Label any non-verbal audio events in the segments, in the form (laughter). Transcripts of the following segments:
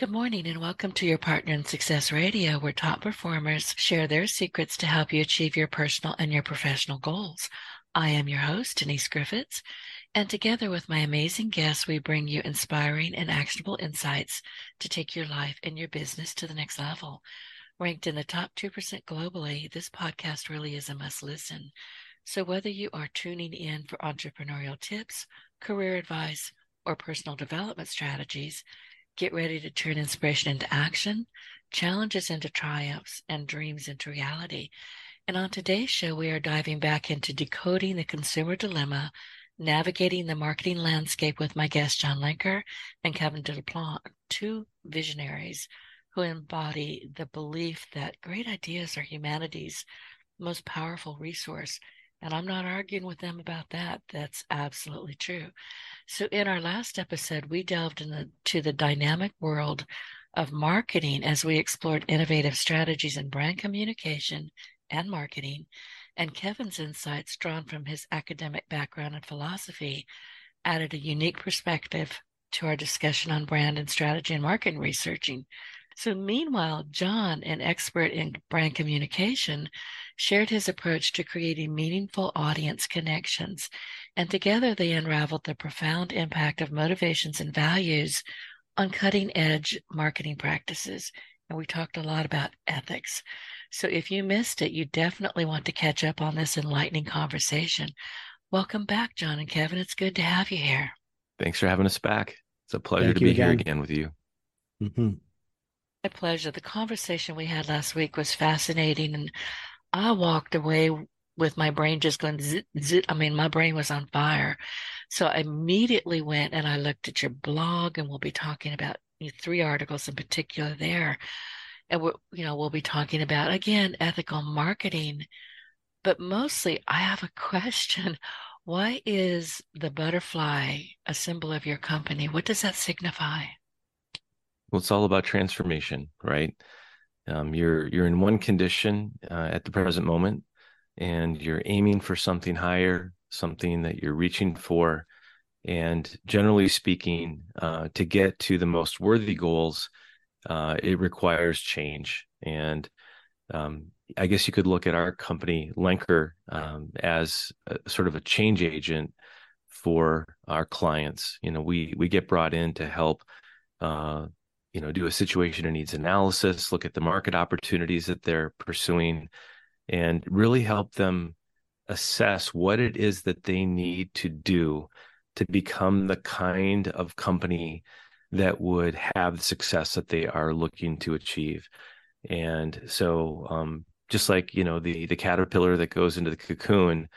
Good morning and welcome to your Partner in Success Radio, where top performers share their secrets to help you achieve your personal and your professional goals. I am your host, Denise Griffiths, and together with my amazing guests, we bring you inspiring and actionable insights to take your life and your business to the next level. Ranked in the top 2% globally, this podcast really is a must listen. So, whether you are tuning in for entrepreneurial tips, career advice, or personal development strategies, get ready to turn inspiration into action, challenges into triumphs, and dreams into reality. And on today's show, we are diving back into decoding the consumer dilemma, navigating the marketing landscape with my guest, John Lenker and Kevin deLaplante, two visionaries who embody the belief that great ideas are humanity's most powerful resource. And I'm not arguing with them about that. That's absolutely true. So, in our last episode, we delved into the dynamic world of marketing as we explored innovative strategies in brand communication and marketing. And Kevin's insights, drawn from his academic background and philosophy, added a unique perspective to our discussion on brand and strategy and marketing researching. So, meanwhile, John, an expert in brand communication, shared his approach to creating meaningful audience connections. And together they unraveled the profound impact of motivations and values on cutting edge marketing practices. And we talked a lot about ethics. So, if you missed it, you definitely want to catch up on this enlightening conversation. Welcome back, John and Kevin. It's good to have you here. Thanks for having us back. It's a pleasure Thank to be again. here again with you. Mm-hmm. My pleasure. The conversation we had last week was fascinating, and I walked away with my brain just going zit, zit. I mean, my brain was on fire. So I immediately went and I looked at your blog, and we'll be talking about three articles in particular there. And we're, you know, we'll be talking about again ethical marketing, but mostly I have a (laughs) question. Why is the butterfly a symbol of your company? What does that signify? Well it's all about transformation right? Um, you're you're in one condition uh, at the present moment and you're aiming for something higher something that you're reaching for and generally speaking uh, to get to the most worthy goals uh, it requires change. And um, i guess you could look at our company lenker um, as a, sort of a change agent for our clients. You know we we get brought in to help uh, you know do a situation and needs analysis look at the market opportunities that they're pursuing and really help them assess what it is that they need to do to become the kind of company that would have the success that they are looking to achieve. And so um, just like you know the the caterpillar that goes into the cocoon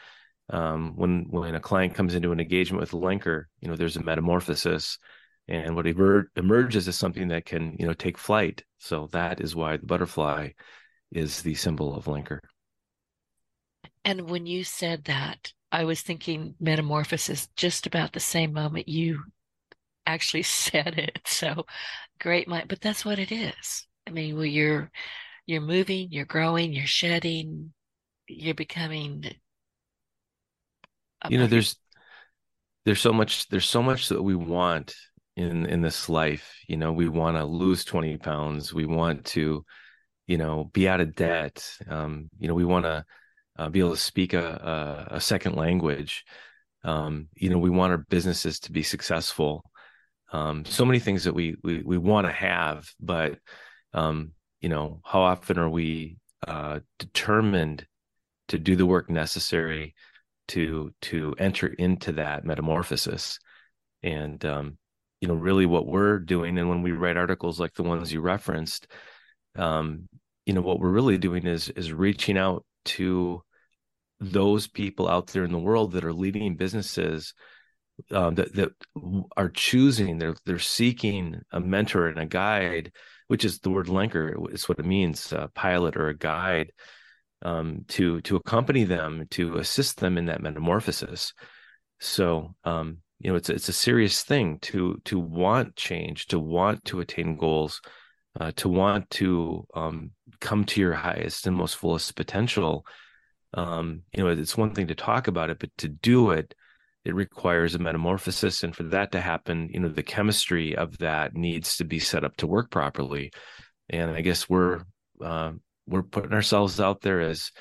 um, when when a client comes into an engagement with Lenker, you know there's a metamorphosis and what emer- emerges is something that can you know take flight. So that is why the butterfly is the symbol of Lenker and when you said that i was thinking metamorphosis just about the same moment you actually (laughs) said it. So great mind but that's what it is. I mean well you're you're moving you're growing you're shedding you're becoming you know there's there's so much there's so much that we want in in this life you know we want to lose 20 pounds we want to you know be out of debt um you know we want to uh, be able to speak a, a, a second language um you know we want our businesses to be successful um so many things that we we, we want to have but um you know how often are we uh determined to do the work necessary to to enter into that metamorphosis? And um you know really what we're doing and when we write articles like the ones you referenced um you know what we're really doing is is reaching out to those people out there in the world that are leading businesses um, that that are choosing they're they're seeking a mentor and a guide which is the word lenker. It's what it means, a pilot or a guide, um, to to accompany them, to assist them in that metamorphosis. So, um, you know, it's it's a serious thing to to want change, to want to attain goals, uh, to want to um, come to your highest and most fullest potential. Um, you know, it's one thing to talk about it, but to do it it requires a metamorphosis. And for that to happen you know the chemistry of that needs to be set up to work properly. And i guess we're uh, we're putting ourselves out there as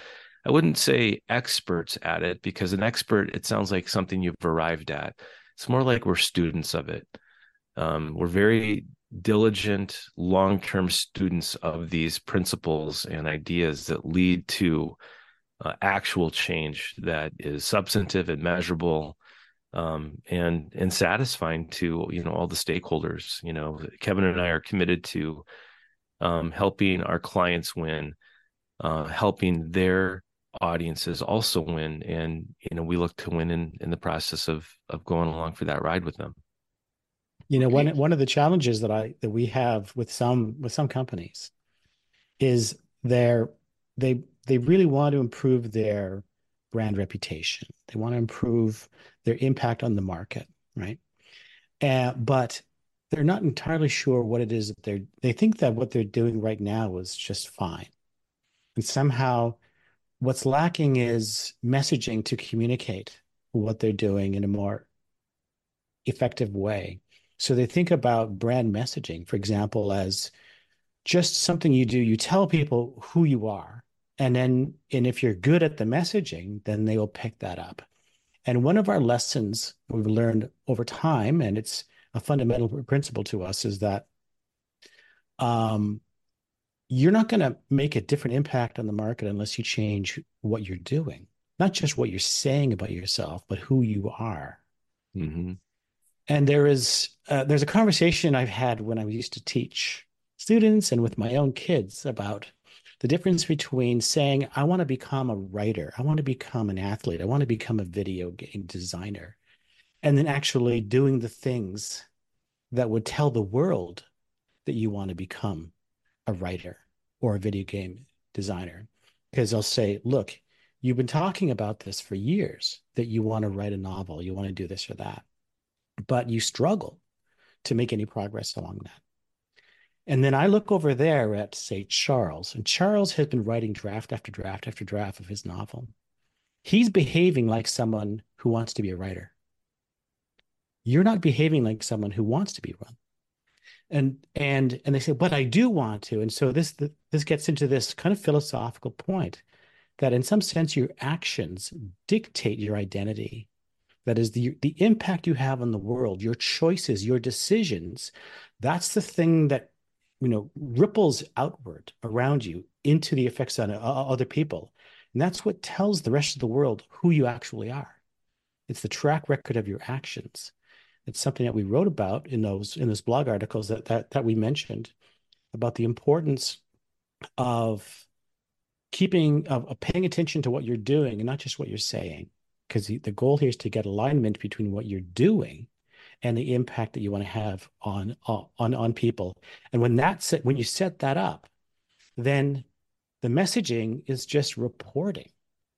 i wouldn't say experts at it because an expert it sounds like something you've arrived at it's more like we're students of it um, we're very diligent long-term students of these principles and ideas that lead to uh, actual change that is substantive and measurable um, and and satisfying to you know all the stakeholders. You know, Kevin and I are committed to um, helping our clients win, uh, helping their audiences also win, and you know we look to win in in the process of of going along for that ride with them. You know, one one of the challenges that I that we have with some with some companies is their they they really want to improve their brand reputation. They want to improve their impact on the market, right? Uh, but they're not entirely sure what it is that they're. They think that what they're doing right now is just fine, and somehow, what's lacking is messaging to communicate what they're doing in a more effective way. So they think about brand messaging, for example, as just something you do. You tell people who you are and then and if you're good at the messaging then they will pick that up and one of our lessons we've learned over time and it's a fundamental principle to us is that um, you're not going to make a different impact on the market unless you change what you're doing. Not just what you're saying about yourself but who you are. Mm-hmm. and there is uh, there's a conversation i've had when i used to teach students and with my own kids about the difference between saying, I want to become a writer, I want to become an athlete, I want to become a video game designer, and then actually doing the things that would tell the world that you want to become a writer or a video game designer. Because they'll say, look, you've been talking about this for years that you want to write a novel, you want to do this or that, but you struggle to make any progress along that. And then I look over there at, say, Charles, and Charles has been writing draft after draft after draft of his novel. He's behaving like someone who wants to be a writer. You're not behaving like someone who wants to be one. And and and they say, but I do want to. And so this this gets into this kind of philosophical point that in some sense your actions dictate your identity. That is the the impact you have on the world, your choices, your decisions. That's the thing that you know ripples outward around you into the effects on uh, other people and that's what tells the rest of the world who you actually are it's the track record of your actions it's something that we wrote about in those in those blog articles that that, that we mentioned about the importance of keeping of, of paying attention to what you're doing and not just what you're saying because the, the goal here is to get alignment between what you're doing and the impact that you want to have on uh, on on people. And when that's when you set that up, then the messaging is just reporting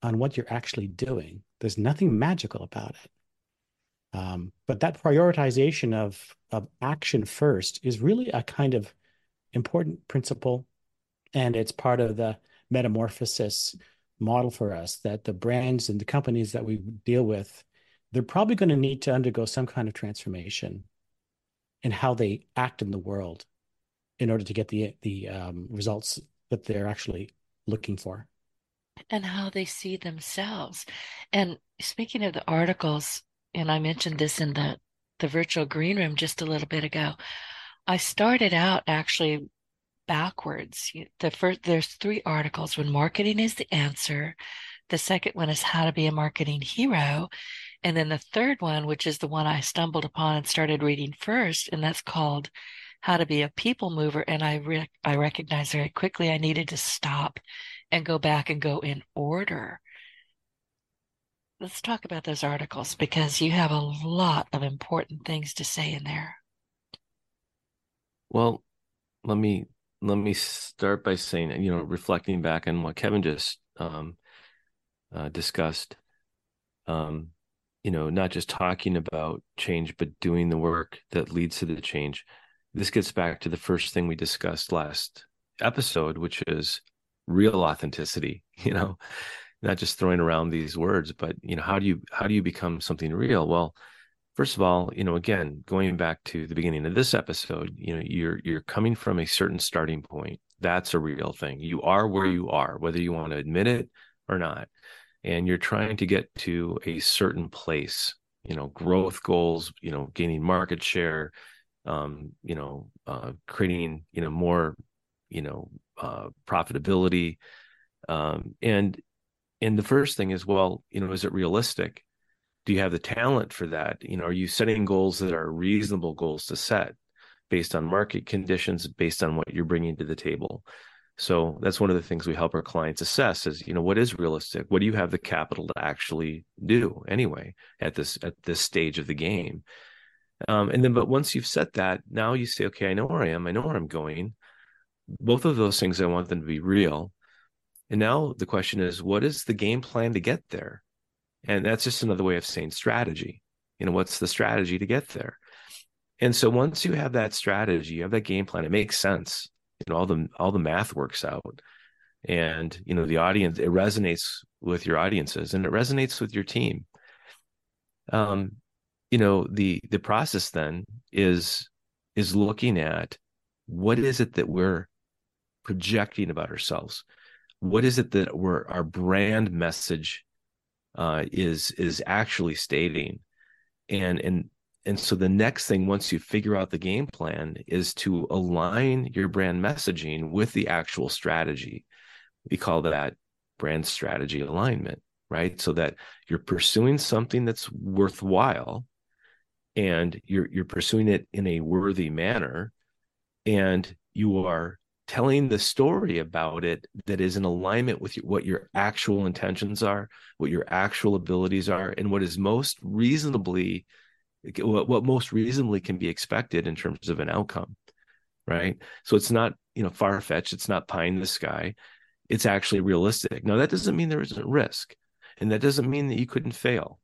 on what you're actually doing. There's nothing magical about it. Um, but that prioritization of of action first is really a kind of important principle, and it's part of the metamorphosis model for us that the brands and the companies that we deal with they're probably going to need to undergo some kind of transformation in how they act in the world in order to get the the um, results that they're actually looking for. And how they see themselves. And speaking of the articles and i mentioned this in the the virtual green room just a little bit ago i started out actually backwards the first there's three articles when marketing is the answer the second one is how to be a marketing hero and then the third one, which is the one I stumbled upon and started reading first, and that's called How to Be a People Mover. And I re- I recognized very quickly I needed to stop and go back and go in order. Let's talk about those articles because you have a lot of important things to say in there. Well, let me let me start by saying, you know, reflecting back on what Kevin just um, uh, discussed. Um, you know, not just talking about change, but doing the work that leads to the change. This gets back to the first thing we discussed last episode, which is real authenticity. (laughs) You know, not just throwing around these words, but you know, how do you how do you become something real? Well, first of all, you know, again, going back to the beginning of this episode, you know, you're you're coming from a certain starting point. That's a real thing. You are where you are, whether you want to admit it or not. And you're trying to get to a certain place, you know, growth goals, you know, gaining market share, um, you know, uh, creating, you know, more, you know, uh, profitability. Um, and and the first thing is, well, you know, is it realistic? do you have the talent for that? You know are you setting goals that are reasonable goals to set based on market conditions based on what you're bringing to the table? So that's one of the things we help our clients assess is you know what is realistic? What do you have the capital to actually do anyway at this at this stage of the game? Um, and then but once you've set that now you say okay i know where i am. I know where i'm going. Both of those things i want them to be real and now the question is what is the game plan to get there and that's just another way of saying strategy. You know, what's the strategy to get there? And so once you have that strategy, you have that game plan, it makes sense. You know, all the all the math works out. And, you know, the audience, it resonates with your audiences and it resonates with your team. Um, you know, the the process then is is looking at what is it that we're projecting about ourselves? What is it that we're our brand message uh, is is actually stating, and and and so the next thing once you figure out the game plan is to align your brand messaging with the actual strategy. We call that brand strategy alignment, right? So that you're pursuing something that's worthwhile and you're you're pursuing it in a worthy manner and you are telling the story about it that is in alignment with what your actual intentions are, what your actual abilities are, and what is most reasonably what, what most reasonably can be expected in terms of an outcome. Right. So it's not, you know, far fetched, it's not pie in the sky. It's actually realistic. Now that doesn't mean there isn't risk. And that doesn't mean that you couldn't fail.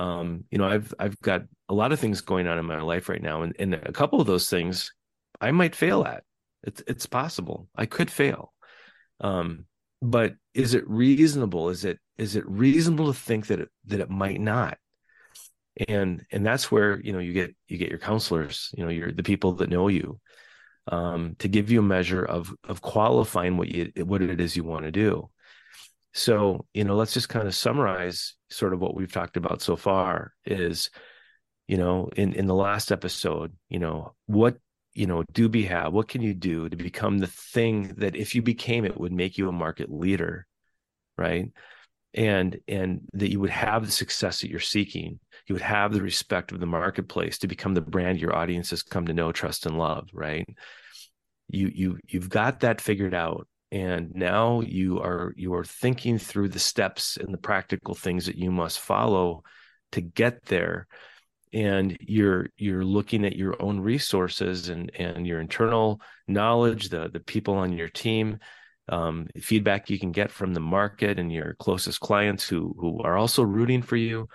Um, you know, I've I've got a lot of things going on in my life right now, and, and a couple of those things I might fail at it's it's possible. I could fail. Um, but is it reasonable? Is it is it reasonable to think that it that it might not? And and that's where you know you get you get your counselors, you know, you're the people that know you, um, to give you a measure of of qualifying what you what it is you want to do. So, you know, let's just kind of summarize sort of what we've talked about so far is, you know, in in the last episode, you know, what you know do be have what can you do to become the thing that if you became it would make you a market leader right? And and that you would have the success that you're seeking. You would have the respect of the marketplace to become the brand your audiences come to know trust and love right? You you you've got that figured out and now you are you are thinking through the steps and the practical things that you must follow to get there and you're you're looking at your own resources and and your internal knowledge the the people on your team um, feedback you can get from the market and your closest clients who who are also rooting for you.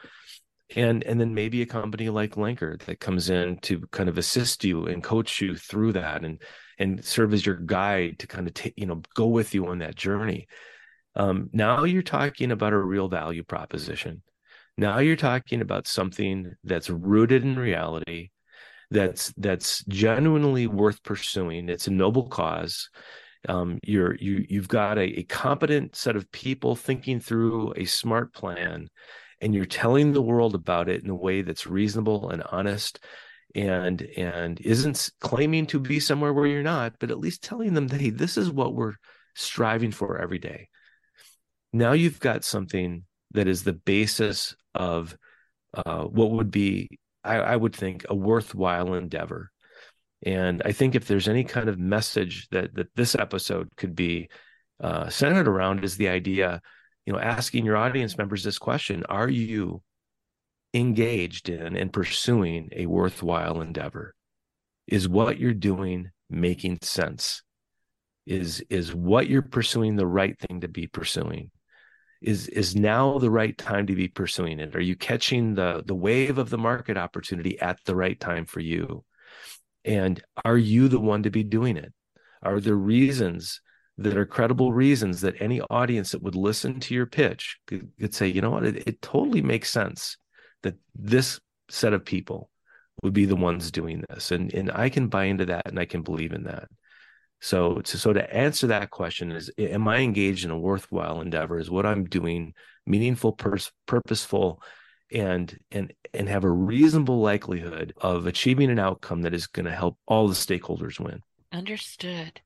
And and then maybe a company like Lenker that comes in to kind of assist you and coach you through that and and serve as your guide to kind of take you know go with you on that journey. Um, now you're talking about a real value proposition now you're talking about something that's rooted in reality, that's that's genuinely worth pursuing. It's a noble cause. Um, you're you you've got a, a competent set of people thinking through a smart plan, and you're telling the world about it in a way that's reasonable and honest and and isn't claiming to be somewhere where you're not but at least telling them that hey this is what we're striving for every day now you've got something that is the basis of uh, what would be, I, I would think, a worthwhile endeavor. And I think if there's any kind of message that that this episode could be uh, centered around, is the idea, you know, asking your audience members this question: Are you engaged in and pursuing a worthwhile endeavor? Is what you're doing making sense? is is what you're pursuing the right thing to be pursuing is is now the right time to be pursuing it? Are you catching the the wave of the market opportunity at the right time for you? And are you the one to be doing it? Are there reasons that are credible reasons that any audience that would listen to your pitch could, could say you know what? It, it totally makes sense that this set of people would be the ones doing this. And and i can buy into that and i can believe in that so, to, so to answer that question is, am I engaged in a worthwhile endeavor? Is what I'm doing meaningful, pers- purposeful, and and and have a reasonable likelihood of achieving an outcome that is going to help all the stakeholders win? Understood.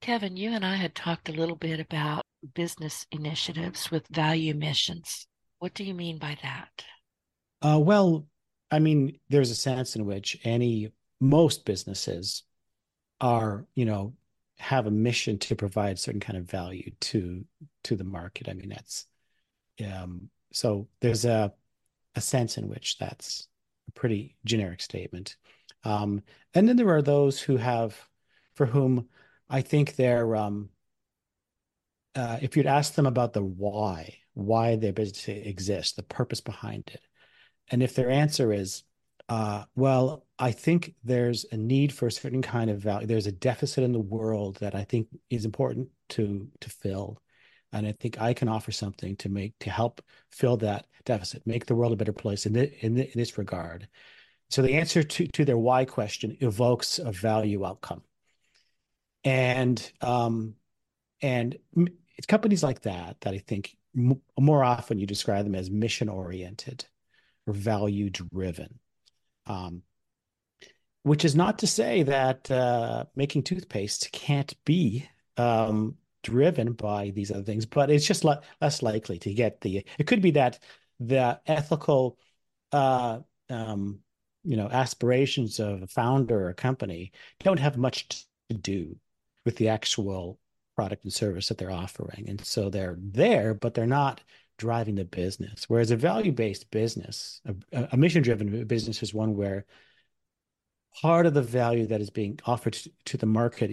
Kevin, you and I had talked a little bit about business initiatives with value missions. What do you mean by that? Uh, well, I mean, there's a sense in which any most businesses are, you know, have a mission to provide certain kind of value to to the market. I mean, that's um, so there's a a sense in which that's a pretty generic statement. Um, and then there are those who have, for whom I think they're, um, uh, if you'd ask them about the why, why their business exists, the purpose behind it, and if their answer is, uh, well, I think there's a need for a certain kind of value. There's a deficit in the world that I think is important to to fill, and I think I can offer something to make to help fill that deficit, make the world a better place in the, in, the, in this regard. So the answer to to their why question evokes a value outcome, and um, and it's companies like that that I think m- more often you describe them as mission oriented or value driven um, which is not to say that uh, making toothpaste can't be um, driven by these other things, but it's just le- less likely to get the. It could be that the ethical, uh, um, you know, aspirations of a founder or a company don't have much to do with the actual product and service that they're offering, and so they're there, but they're not driving the business. Whereas a value based business, a, a mission driven business, is one where part of the value that is being offered to, the market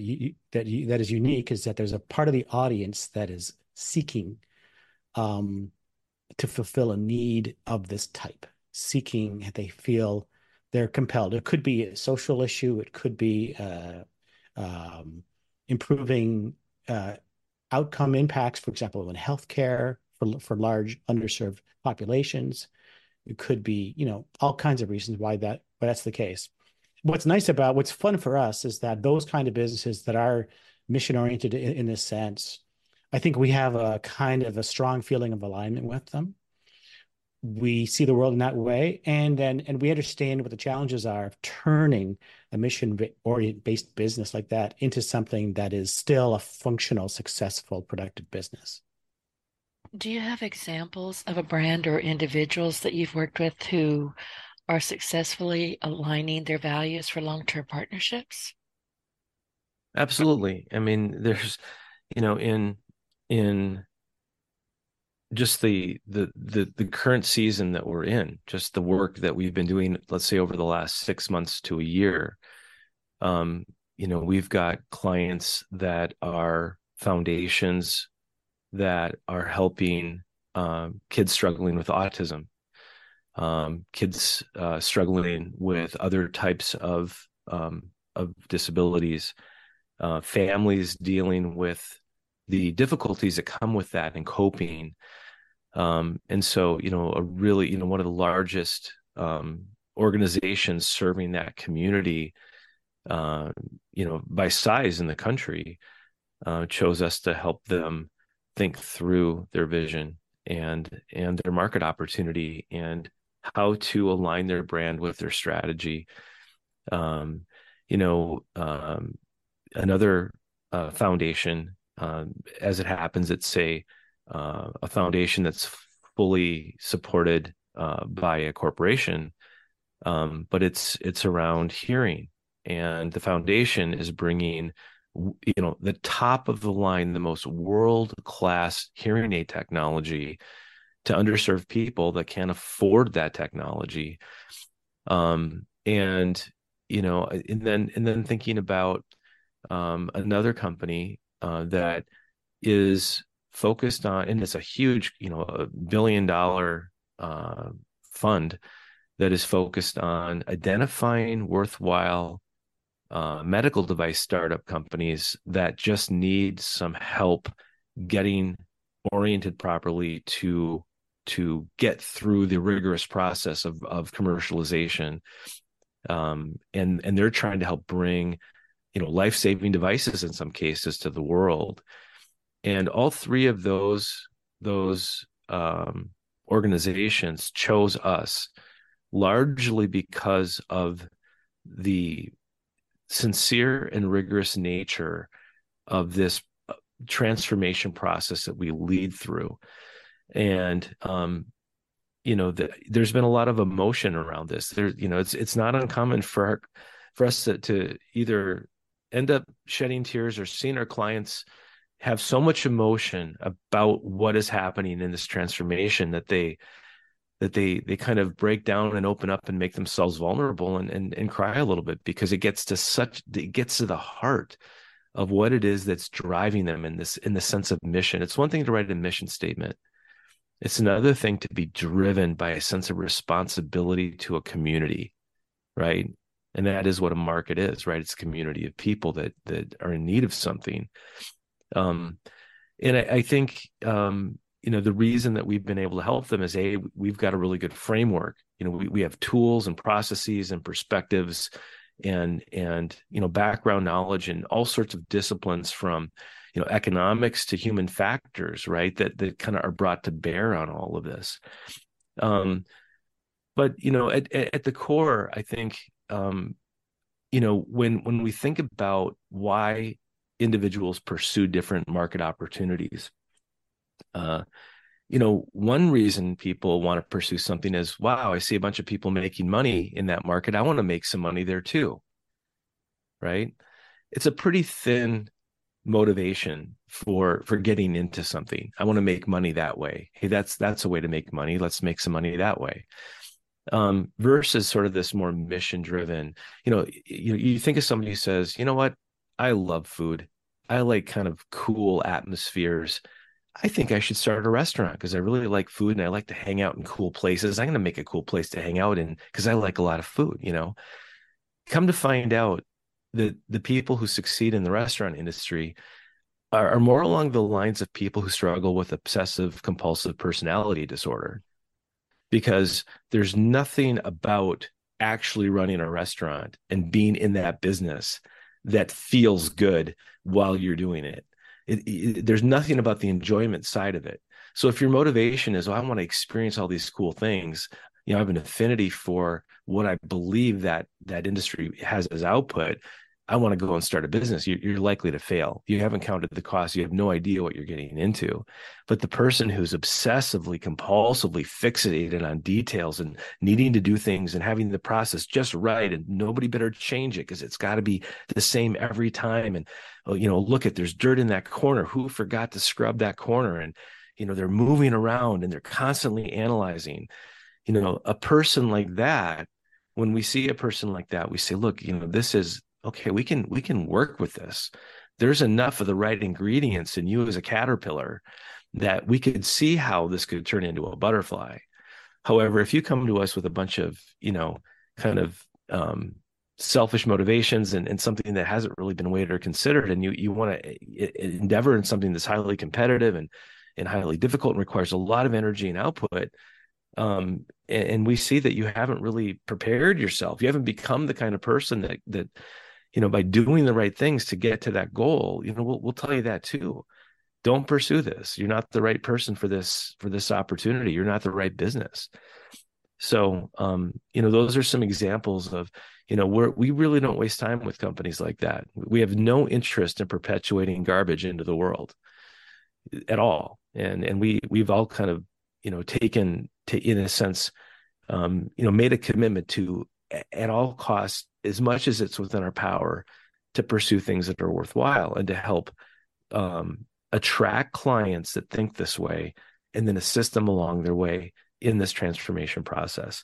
that that is unique is that there's a part of the audience that is seeking um, to fulfill a need of this type, seeking they feel they're compelled. It could be a social issue. It could be uh, um, improving uh, outcome impacts, for example, in healthcare for for large underserved populations. It could be, you know, all kinds of reasons why that why that's the case what's nice about what's fun for us is that those kind of businesses that are mission oriented in, in this sense, I think we have a kind of a strong feeling of alignment with them. We see the world in that way, and then and we understand what the challenges are of turning a mission oriented based business like that into something that is still a functional, successful, productive business. Do you have examples of a brand or individuals that you've worked with who are successfully aligning their values for long-term partnerships? Absolutely. I mean, (laughs) there's, you know, in in just the the the the current season that we're in, just the work that we've been doing, let's say over the last six months to a year, um, you know, we've got clients that are foundations that are helping um, kids struggling with autism um, kids uh, struggling with other types of um, of disabilities, uh, families dealing with the difficulties that come with that and coping. Um, and so, you know, a really, you know, one of the largest um, organizations serving that community, uh, you know, by size in the country, uh, chose us to help them think through their vision and and their market opportunity and how to align their brand with their strategy. Um, you know, um, another uh, foundation, uh, as it happens, it's a uh, a foundation that's fully supported uh, by a corporation, um, but it's it's around hearing, and the foundation is bringing you know the top of the line the most world class hearing aid technology to underserved people that can't afford that technology. Um, and you know and then and then thinking about um, another company uh, that is focused on, and it's a huge, you know, a billion dollar uh, fund that is focused on identifying worthwhile uh, medical device startup companies that just need some help getting oriented properly to to get through the rigorous process of of commercialization. Um, and and they're trying to help bring you know life-saving devices in some cases to the world. And all three of those those um, organizations chose us largely because of the sincere and rigorous nature of this uh, transformation process that we lead through. And um you know the, there's been a lot of emotion around this. There you know it's it's not uncommon for for us to, to either end up shedding tears or seeing our clients have so much emotion about what is happening in this transformation that they that they they kind of break down and open up and make themselves vulnerable and and, and cry a little bit because it gets to such it gets to the heart of what it is that's driving them in this in the sense of mission. It's one thing to write a mission statement. It's another thing to be driven by a sense of responsibility to a community right? And that is what a market is right? It's a community of people that that are in need of something. Um and i, I think um you know the reason that we've been able to help them is a we've got a really good framework. You know we, we have tools and processes and perspectives and and you know background knowledge and all sorts of disciplines from you know economics to human factors right that that kind of are brought to bear on all of this. Um but you know at at the core i think um you know when when we think about why individuals pursue different market opportunities uh, you know, one reason people want to pursue something is, wow, I see a bunch of people making money in that market. I want to make some money there too. Right? It's a pretty thin motivation for for getting into something. I want to make money that way. Hey, that's that's a way to make money. Let's make some money that way. Um, versus sort of this more mission driven, you know, you you think of somebody who says, you know what, I love food. I like kind of cool atmospheres. I think I should start a restaurant because I really like food and I like to hang out in cool places. I'm going to make a cool place to hang out in because I like a lot of food, you know. Come to find out that the people who succeed in the restaurant industry are, are more along the lines of people who struggle with obsessive compulsive personality disorder because there's nothing about actually running a restaurant and being in that business that feels good while you're doing it it, it, there's nothing about the enjoyment side of it. So if your motivation is, oh, I want to experience all these cool things, you know, I have an affinity for what I believe that that industry has as output. I want to go and start a business, you're likely to fail. You haven't counted the cost. You have no idea what you're getting into. But the person who's obsessively, compulsively fixated on details and needing to do things and having the process just right, and nobody better change it because it's got to be the same every time. And, oh, you know, look at there's dirt in that corner. Who forgot to scrub that corner? And, you know, they're moving around and they're constantly analyzing. You know, a person like that, when we see a person like that, we say, look, you know, this is okay we can we can work with this. There's enough of the right ingredients in you as a caterpillar that we could see how this could turn into a butterfly. However if you come to us with a bunch of you know kind of um, selfish motivations and, and something that hasn't really been weighed or considered and you you want to eh, eh, endeavor in something that's highly competitive and and highly difficult and requires a lot of energy and output um, and, and we see that you haven't really prepared yourself. You haven't become the kind of person that that you know by doing the right things to get to that goal you know we'll, we'll tell you that too. Don't pursue this. You're not the right person for this for this opportunity. You're not the right business. So um you know those are some examples of you know we're we really don't waste time with companies like that. We have no interest in perpetuating garbage into the world at all. And and we we've all kind of you know taken to in a sense um you know made a commitment to at all costs as much as it's within our power to pursue things that are worthwhile and to help um, attract clients that think this way and then assist them along their way in this transformation process.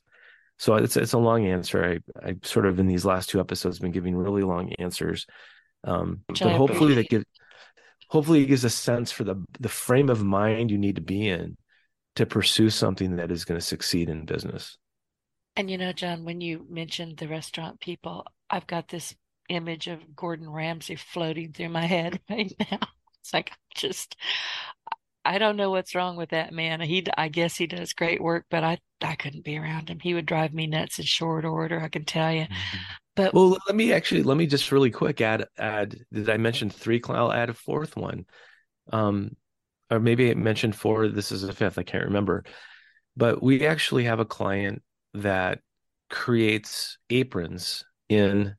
So it's it's a long answer. I i sort of in these last two episodes been giving really long answers um, but hopefully that gives hopefully it gives a sense for the the frame of mind you need to be in to pursue something that is going to succeed in business. And you know, John, when you mentioned the restaurant people, I've got this image of Gordon Ramsay floating through my head (laughs) right now. It's like I'm just I don't know what's wrong with that man. He I guess he does great work, but I I couldn't be around him. He would drive me nuts in short order, I can tell you. Mm-hmm. But well, let me actually let me just really quick add add did I mention three? I'll add a fourth one. Um or maybe I mentioned four. This is a fifth. I can't remember. But we actually have a client that creates aprons in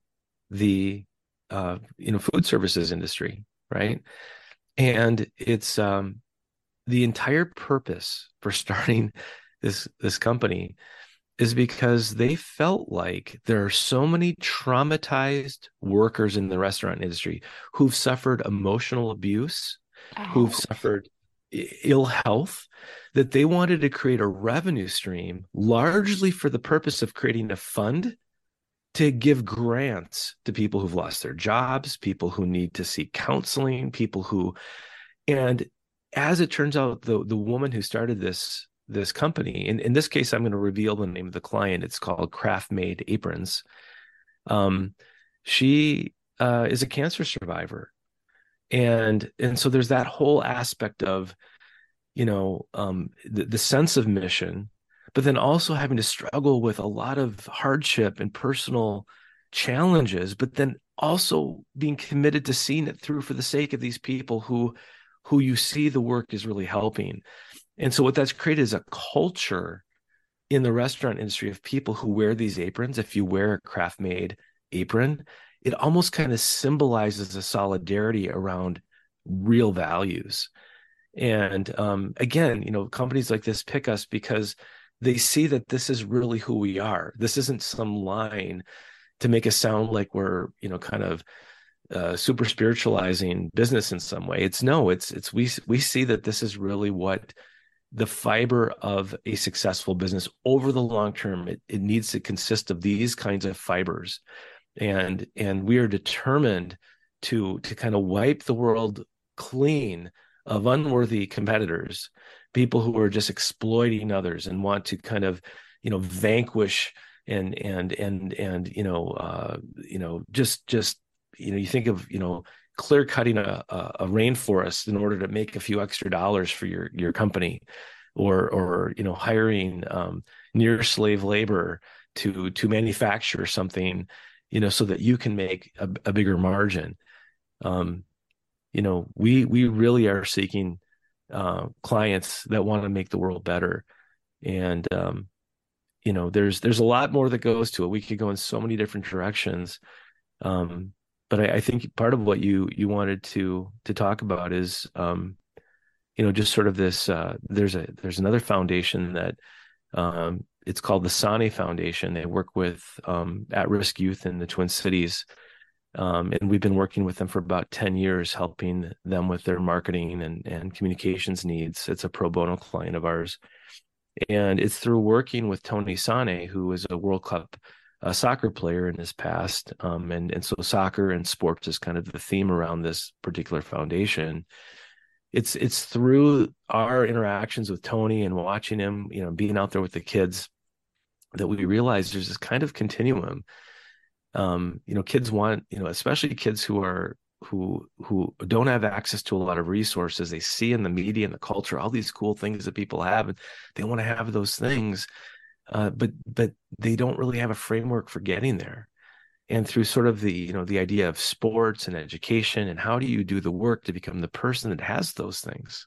the uh, you know food services industry, right? And it's um, the entire purpose for (laughs) starting this this company is because they felt like there are so many traumatized workers in the restaurant industry who've suffered emotional abuse, oh. who've suffered ill health that they wanted to create a revenue stream largely for the purpose of creating a fund to give grants to people who've lost their jobs, people who need to seek counseling, people who and as it turns out the the woman who started this this company in, in this case i'm going to reveal the name of the client. It's called craft made aprons. Um, she uh, is a cancer survivor and and so there's that whole aspect of you know um, the, the sense of mission but then also having to struggle with a lot of hardship and personal challenges but then also being committed to seeing it through for the sake of these people who who you see the work is really helping. And so what that's created is a culture in the restaurant industry of people who wear these aprons. If you wear a craft made apron it almost kind of symbolizes a solidarity around real values. And um, again, you know, companies like this pick us because they see that this is really who we are. This isn't some line to make us sound like we're, you know, kind of uh, super spiritualizing business in some way. It's no, it's it's we we see that this is really what the fiber of a successful business over the long term. It, it needs to consist of these kinds of fibers and and we are determined to to kind of wipe the world clean of unworthy competitors people who are just exploiting others and want to kind of you know vanquish and and and and you know uh you know just just you know you think of you know clear cutting a, a, rainforest in order to make a few extra dollars for your your company or or you know hiring um, near slave labor to to manufacture something you know, so that you can make a, a bigger margin. Um, you know, we we really are seeking uh, clients that want to make the world better, and um, you know, there's there's a lot more that goes to it. We could go in so many different directions, um, but I, I think part of what you you wanted to to talk about is, um, you know, just sort of this. Uh, there's a there's another foundation that um, it's called the Sanneh Foundation. They work with um, at-risk youth in the Twin Cities, um, and we've been working with them for about ten years, helping them with their marketing and and communications needs. It's a pro bono client of ours, and it's through working with Tony Sanneh, who is a World Cup uh, soccer player in his past, um, and and so soccer and sports is kind of the theme around this particular foundation it's it's through our interactions with Tony and watching him, you know, being out there with the kids that we realize there's this kind of continuum. Um, you know, kids want, you know, especially kids who are who who don't have access to a lot of resources. They see in the media and the culture all these cool things that people have, and they want to have those things, uh, but but they don't really have a framework for getting there. And through sort of the you know the idea of sports and education and how do you do the work to become the person that has those things,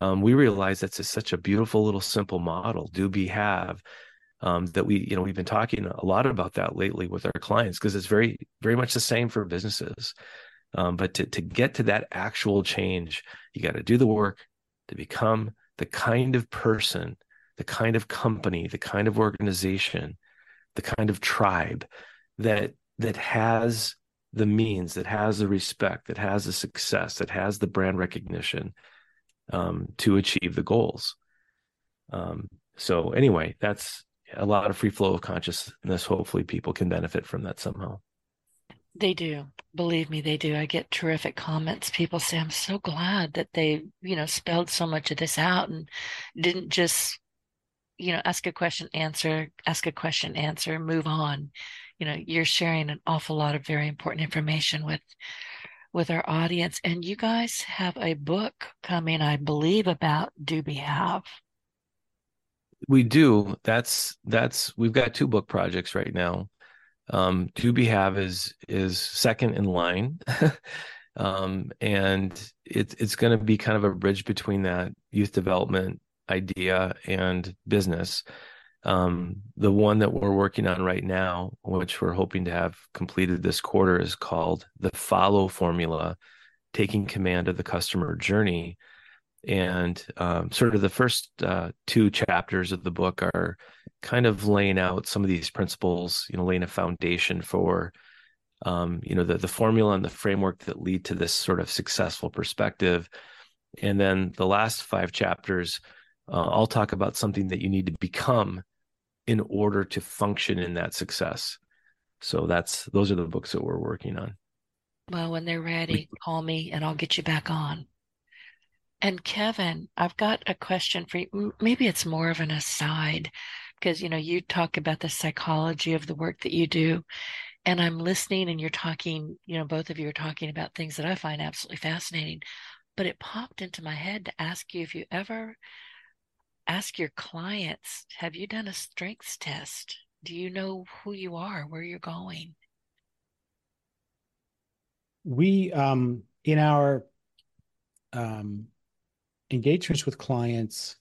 um, we realize that's a, such a beautiful little simple model. Do be have um, that we you know we've been talking a lot about that lately with our clients because it's very very much the same for businesses. Um, but to, to get to that actual change you got to do the work to become the kind of person the kind of company the kind of organization the kind of tribe that that has the means that has the respect that has the success that has the brand recognition um, to achieve the goals. Um, so anyway that's a lot of free flow of consciousness. Hopefully, people can benefit from that somehow. They do. Believe me, they do. I get terrific comments. People say, I'm so glad that they, you know, spelled so much of this out and didn't just, you know, ask a question, answer, ask a question, answer, move on. You know, you're sharing an awful lot of very important information with with our audience. And you guys have a book coming, I believe, about Do Be Have. We do. That's that's we've got two book projects right now. Um, Do Be Have is is second in line. (laughs) um, and it's it's going to be kind of a bridge between that youth development idea and business. Um, the one that we're working on right now, which we're hoping to have completed this quarter, is called the Follow Formula Taking Command of the Customer Journey. And um, sort of the first uh, two chapters of the book are kind of laying out some of these principles, you know, laying a foundation for, um, you know, the, the formula and the framework that lead to this sort of successful perspective. And then the last five chapters, uh, I'll talk about something that you need to become in order to function in that success. So that's those are the books that we're working on. Well, when they're ready, call me and I'll get you back on. And Kevin, I've got a question for you. Maybe it's more of an aside because, you know, you talk about the psychology of the work that you do. And I'm listening and you're talking, you know, both of you are talking about things that I find absolutely fascinating. But it popped into my head to ask you if you ever ask your clients have you done a strengths test? Do you know who you are, where you're going? We, um, in our um, engagements with clients,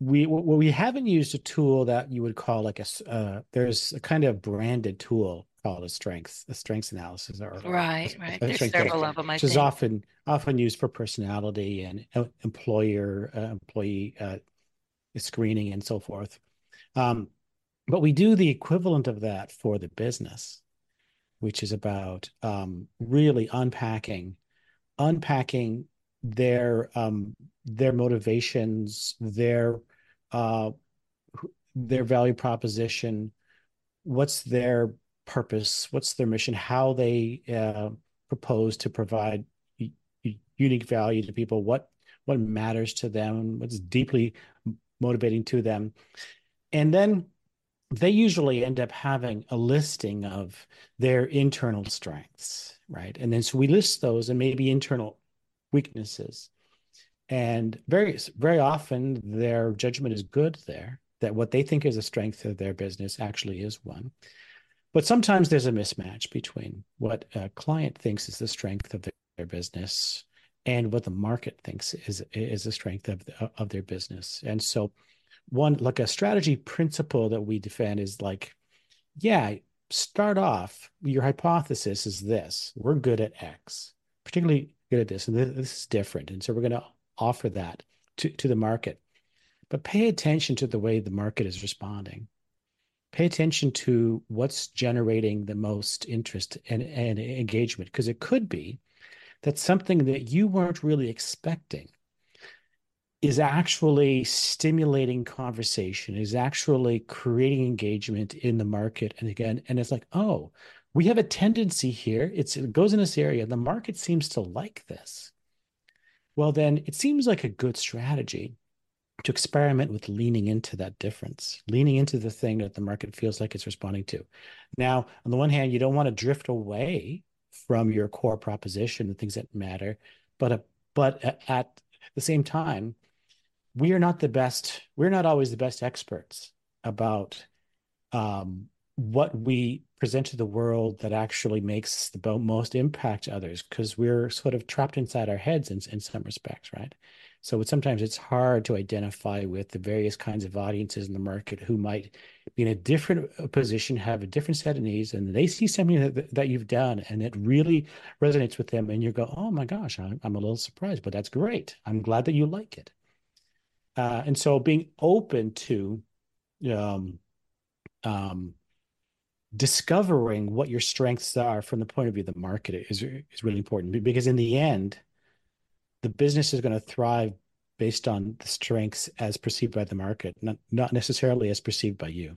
we well, we haven't used a tool that you would call like a uh, there's a kind of branded tool called a strengths a strengths analysis or right a, right a there's several of them I which think. is often often used for personality and uh, employer uh, employee uh, screening and so forth. Um, but we do the equivalent of that for the business, which is about um, really unpacking, unpacking their um, their motivations, their uh, their value proposition, what's their purpose, what's their mission, how they uh, propose to provide unique value to people, what what matters to them, what's deeply motivating to them. And then they usually end up having a listing of their internal strengths, right? And then so we list those and maybe internal weaknesses. And very, very often their judgment is good there, that what they think is a strength of their business actually is one. But sometimes there's a mismatch between what a client thinks is the strength of their, business and what the market thinks is is a strength of the, of their business. And so, one like a strategy principle that we defend is like, yeah, start off. Your hypothesis is this: we're good at X, particularly good at this, and this is different, and so we're going to offer that to to the market. But pay attention to the way the market is responding. Pay attention to what's generating the most interest and, and engagement, because it could be that something that you weren't really expecting is actually stimulating conversation, is actually creating engagement in the market. And again, and it's like, oh, we have a tendency here. It goes in this area. The market seems to like this. Well, then it seems like a good strategy to experiment with leaning into that difference, leaning into the thing that the market feels like it's responding to. Now, on the one hand, you don't want to drift away from your core proposition, the things that matter. But uh, but at the same time, we are not the best. We're not always the best experts about um, what we present to the world that actually makes the most impact to others because we're sort of trapped inside our heads in, in some respects, right? So sometimes it's hard to identify with the various kinds of audiences in the market who might be in a different uh, position, have a different set of needs, and they see something that, that you've done and it really resonates with them. And you go, oh my gosh, I'm, I'm a little surprised, but that's great. I'm glad that you like it. Uh, and so being open to um, um, discovering what your strengths are from the point of view of the market is, is really important because in the end, the business is going to thrive based on the strengths as perceived by the market, not not necessarily as perceived by you.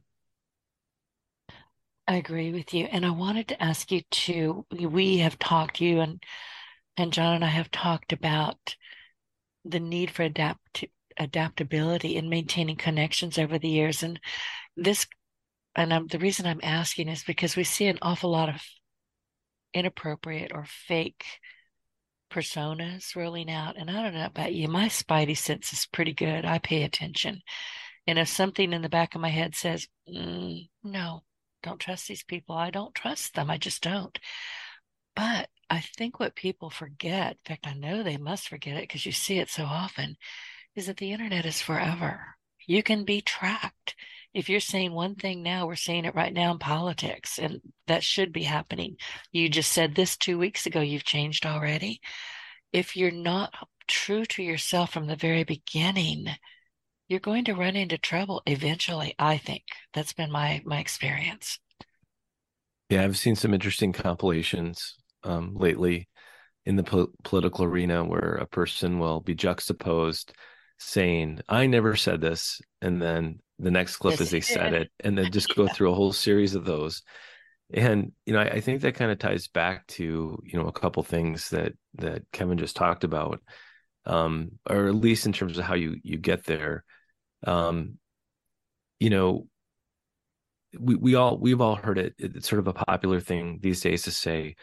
I agree with you. And I wanted to ask you to, we have talked, you and and John and I have talked about the need for adapt adaptability and maintaining connections over the years. And this and I'm, the reason I'm asking is because we see an awful lot of inappropriate or fake personas rolling out. And I don't know about you, my spidey sense is pretty good. I pay attention. And if something in the back of my head says, mm, no, don't trust these people. I don't trust them. I just don't. But I think what people forget, in fact, I know they must forget it because you see it so often, is that the internet is forever. You can be tracked. If you're saying one thing now, we're seeing it right now in politics, and that should be happening. You just said this two weeks ago, you've changed already. If you're not true to yourself from the very beginning, you're going to run into trouble eventually i think that's been my my experience yeah i've seen some interesting compilations um, lately in the po- political arena where a person will be juxtaposed saying i never said this and then the next clip yes, is they said it and then just go yeah. through a whole series of those and you know I, I think that kind of ties back to you know a couple things that that kevin just talked about um, or at least in terms of how you you get there um, you know, we we all we've all heard it. It's sort of a popular thing these days to say,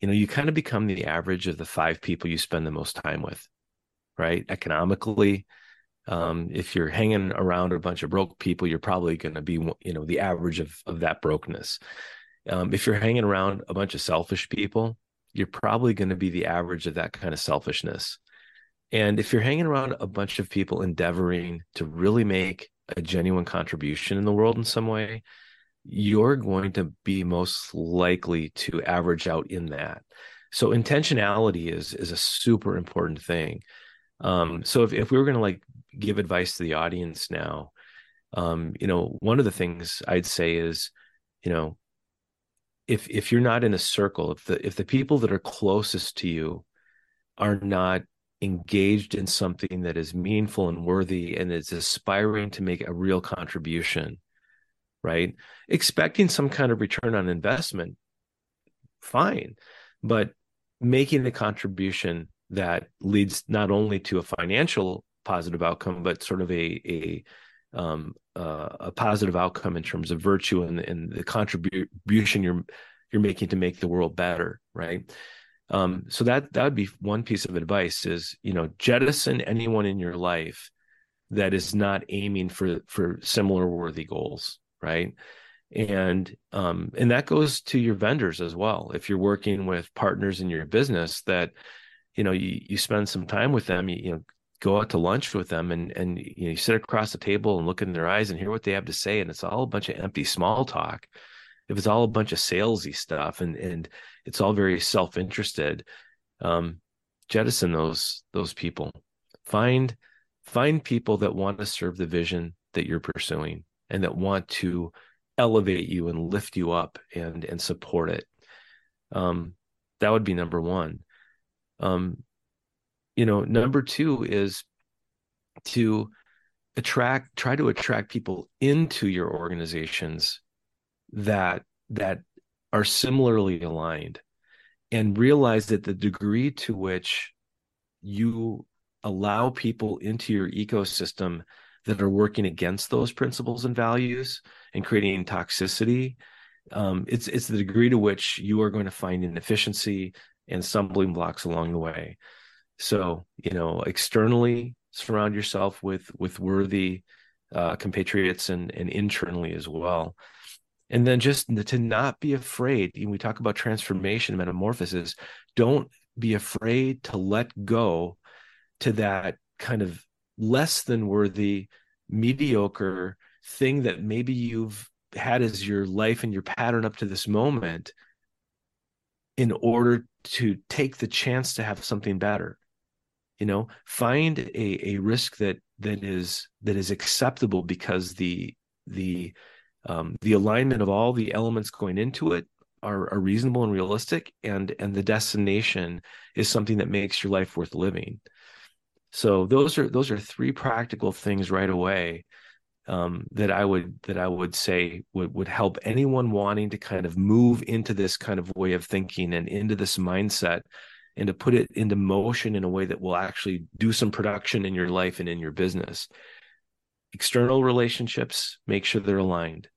you know, you kind of become the average of the five people you spend the most time with, right? Economically, um, if you're hanging around a bunch of broke people, you're probably going to be, you know, the average of of that brokenness. Um, if you're hanging around a bunch of selfish people, you're probably going to be the average of that kind of selfishness. And if you're hanging around a bunch of people endeavoring to really make a genuine contribution in the world in some way, you're going to be most likely to average out in that. So intentionality is is a super important thing. Um, so if, if we were going to like give advice to the audience now, um, you know, one of the things I'd say is, you know, if if you're not in a circle, if the if the people that are closest to you are not engaged in something that is meaningful and worthy and is aspiring to make a real contribution, right? Expecting some kind of return on investment, fine, but making a contribution that leads not only to a financial positive outcome, but sort of a a um, uh, a positive outcome in terms of virtue and, and the contribution you're you're making to make the world better, right? Um, so that that would be one piece of advice is you know jettison anyone in your life that is not aiming for for similar worthy goals, right? And um, and that goes to your vendors as well. If you're working with partners in your business that you know you you spend some time with them, you, you know go out to lunch with them and and you, know, you sit across the table and look in their eyes and hear what they have to say and it's all a bunch of empty small talk. If it's all a bunch of salesy stuff and and it's all very self-interested um jettison those those people. Find find people that want to serve the vision that you're pursuing and that want to elevate you and lift you up and and support it. Um that would be number 1 um you know number 2 is to attract try to attract people into your organizations that that are similarly aligned and realize that the degree to which you allow people into your ecosystem that are working against those principles and values and creating toxicity um, it's it's the degree to which you are going to find inefficiency and stumbling blocks along the way so you know externally surround yourself with with worthy uh, compatriots and and internally as well. And then just to not be afraid we talk about transformation metamorphosis don't be afraid to let go to that kind of less than worthy mediocre thing that maybe you've had as your life and your pattern up to this moment in order to take the chance to have something better you know find a, a risk that that is that is acceptable because the the um, the alignment of all the elements going into it are, are reasonable and realistic and and the destination is something that makes your life worth living. So those are those are three practical things right away um, that I would that I would say would would help anyone wanting to kind of move into this kind of way of thinking and into this mindset and to put it into motion in a way that will actually do some production in your life and in your business. External relationships, make sure they're aligned.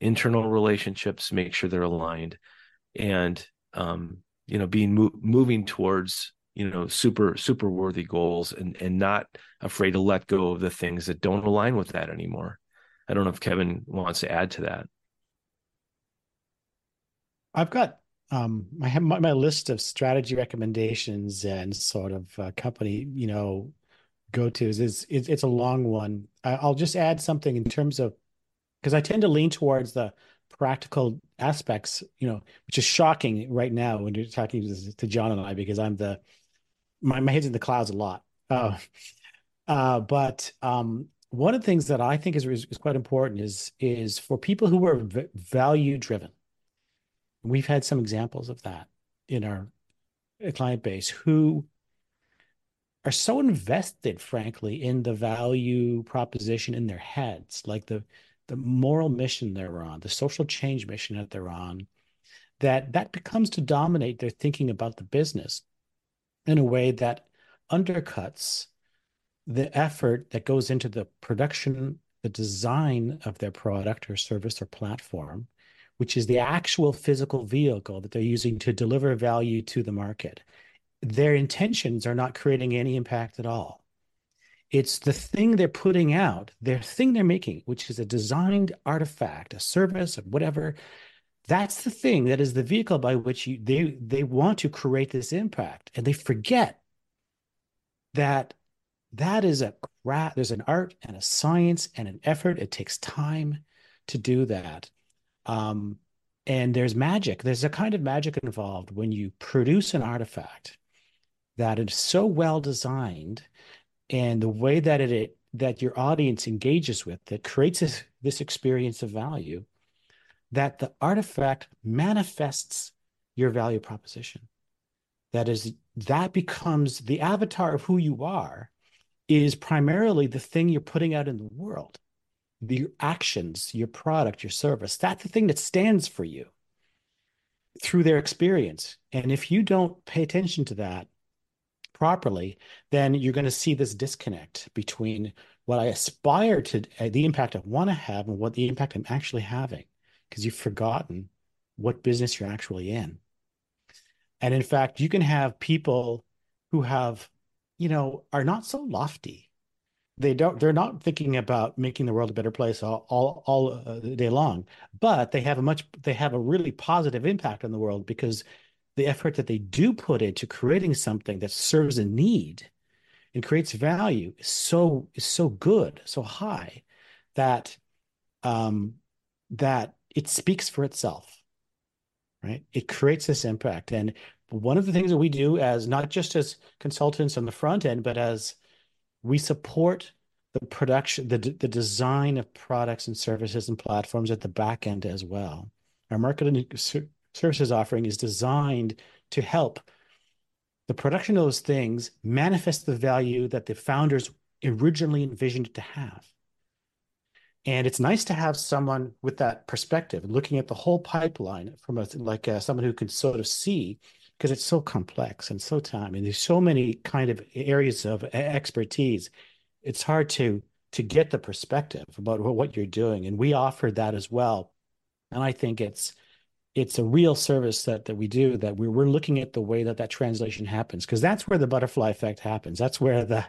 Internal relationships, make sure they're aligned, and um, you know, being mo- moving towards you know super super worthy goals and and not afraid to let go of the things that don't align with that anymore i don't know if kevin wants to add to that i've got um i have my, my list of strategy recommendations and sort of uh, company you know go to's is it's, it's a long one i'll just add something in terms of because i tend to lean towards the practical aspects you know which is shocking right now when you're talking to, to john and i because i'm the my, my head's in the clouds a lot. Uh, uh, but um, one of the things that I think is, is, is quite important is is for people who are v- value driven. We've had some examples of that in our uh, client base who are so invested, frankly, in the value proposition in their heads, like the the moral mission they're on, the social change mission that they're on, that that becomes to dominate their thinking about the business in a way that undercuts the effort that goes into the production, the design of their product or service or platform, which is the actual physical vehicle that they're using to deliver value to the market. Their intentions are not creating any impact at all. It's the thing they're putting out, their thing they're making, which is a designed artifact, a service, or whatever, that's the thing that is the vehicle by which you they they want to create this impact and they forget that that is a there's an art and a science and an effort it takes time to do that um, and there's magic there's a kind of magic involved when you produce an artifact that is so well designed and the way that it, that your audience engages with that creates this, this experience of value that the artifact manifests your value proposition. That is, that becomes the avatar of who you are, is primarily the thing you're putting out in the world, the actions, your product, your service. That's the thing that stands for you through their experience. And if you don't pay attention to that properly, then you're going to see this disconnect between what I aspire to, uh, the impact I want to have, and what the impact I'm actually having because you've forgotten what business you're actually in. And in fact, you can have people who have, you know, are not so lofty. They don't. They're not thinking about making the world a better place all all, all uh, day long, but they have a much. They have a really positive impact on the world because the effort that they do put into creating something that serves a need and creates value is so is so good, so high that um, that it speaks for itself, right? It creates this impact. And one of the things that we do as not just as consultants on the front end, but as we support the production, the, the design of products and services and platforms at the back end as well. Our marketing services offering is designed to help the production of those things manifest the value that the founders originally envisioned it to have. And it's nice to have someone with that perspective, looking at the whole pipeline from a, like uh, someone who can sort of see, because it's so complex and so time, and there's so many kind of areas of expertise. It's hard to to get the perspective about what you're doing, and we offer that as well. And I think it's it's a real service that that we do that we're we're looking at the way that that translation happens because that's where the butterfly effect happens. That's where the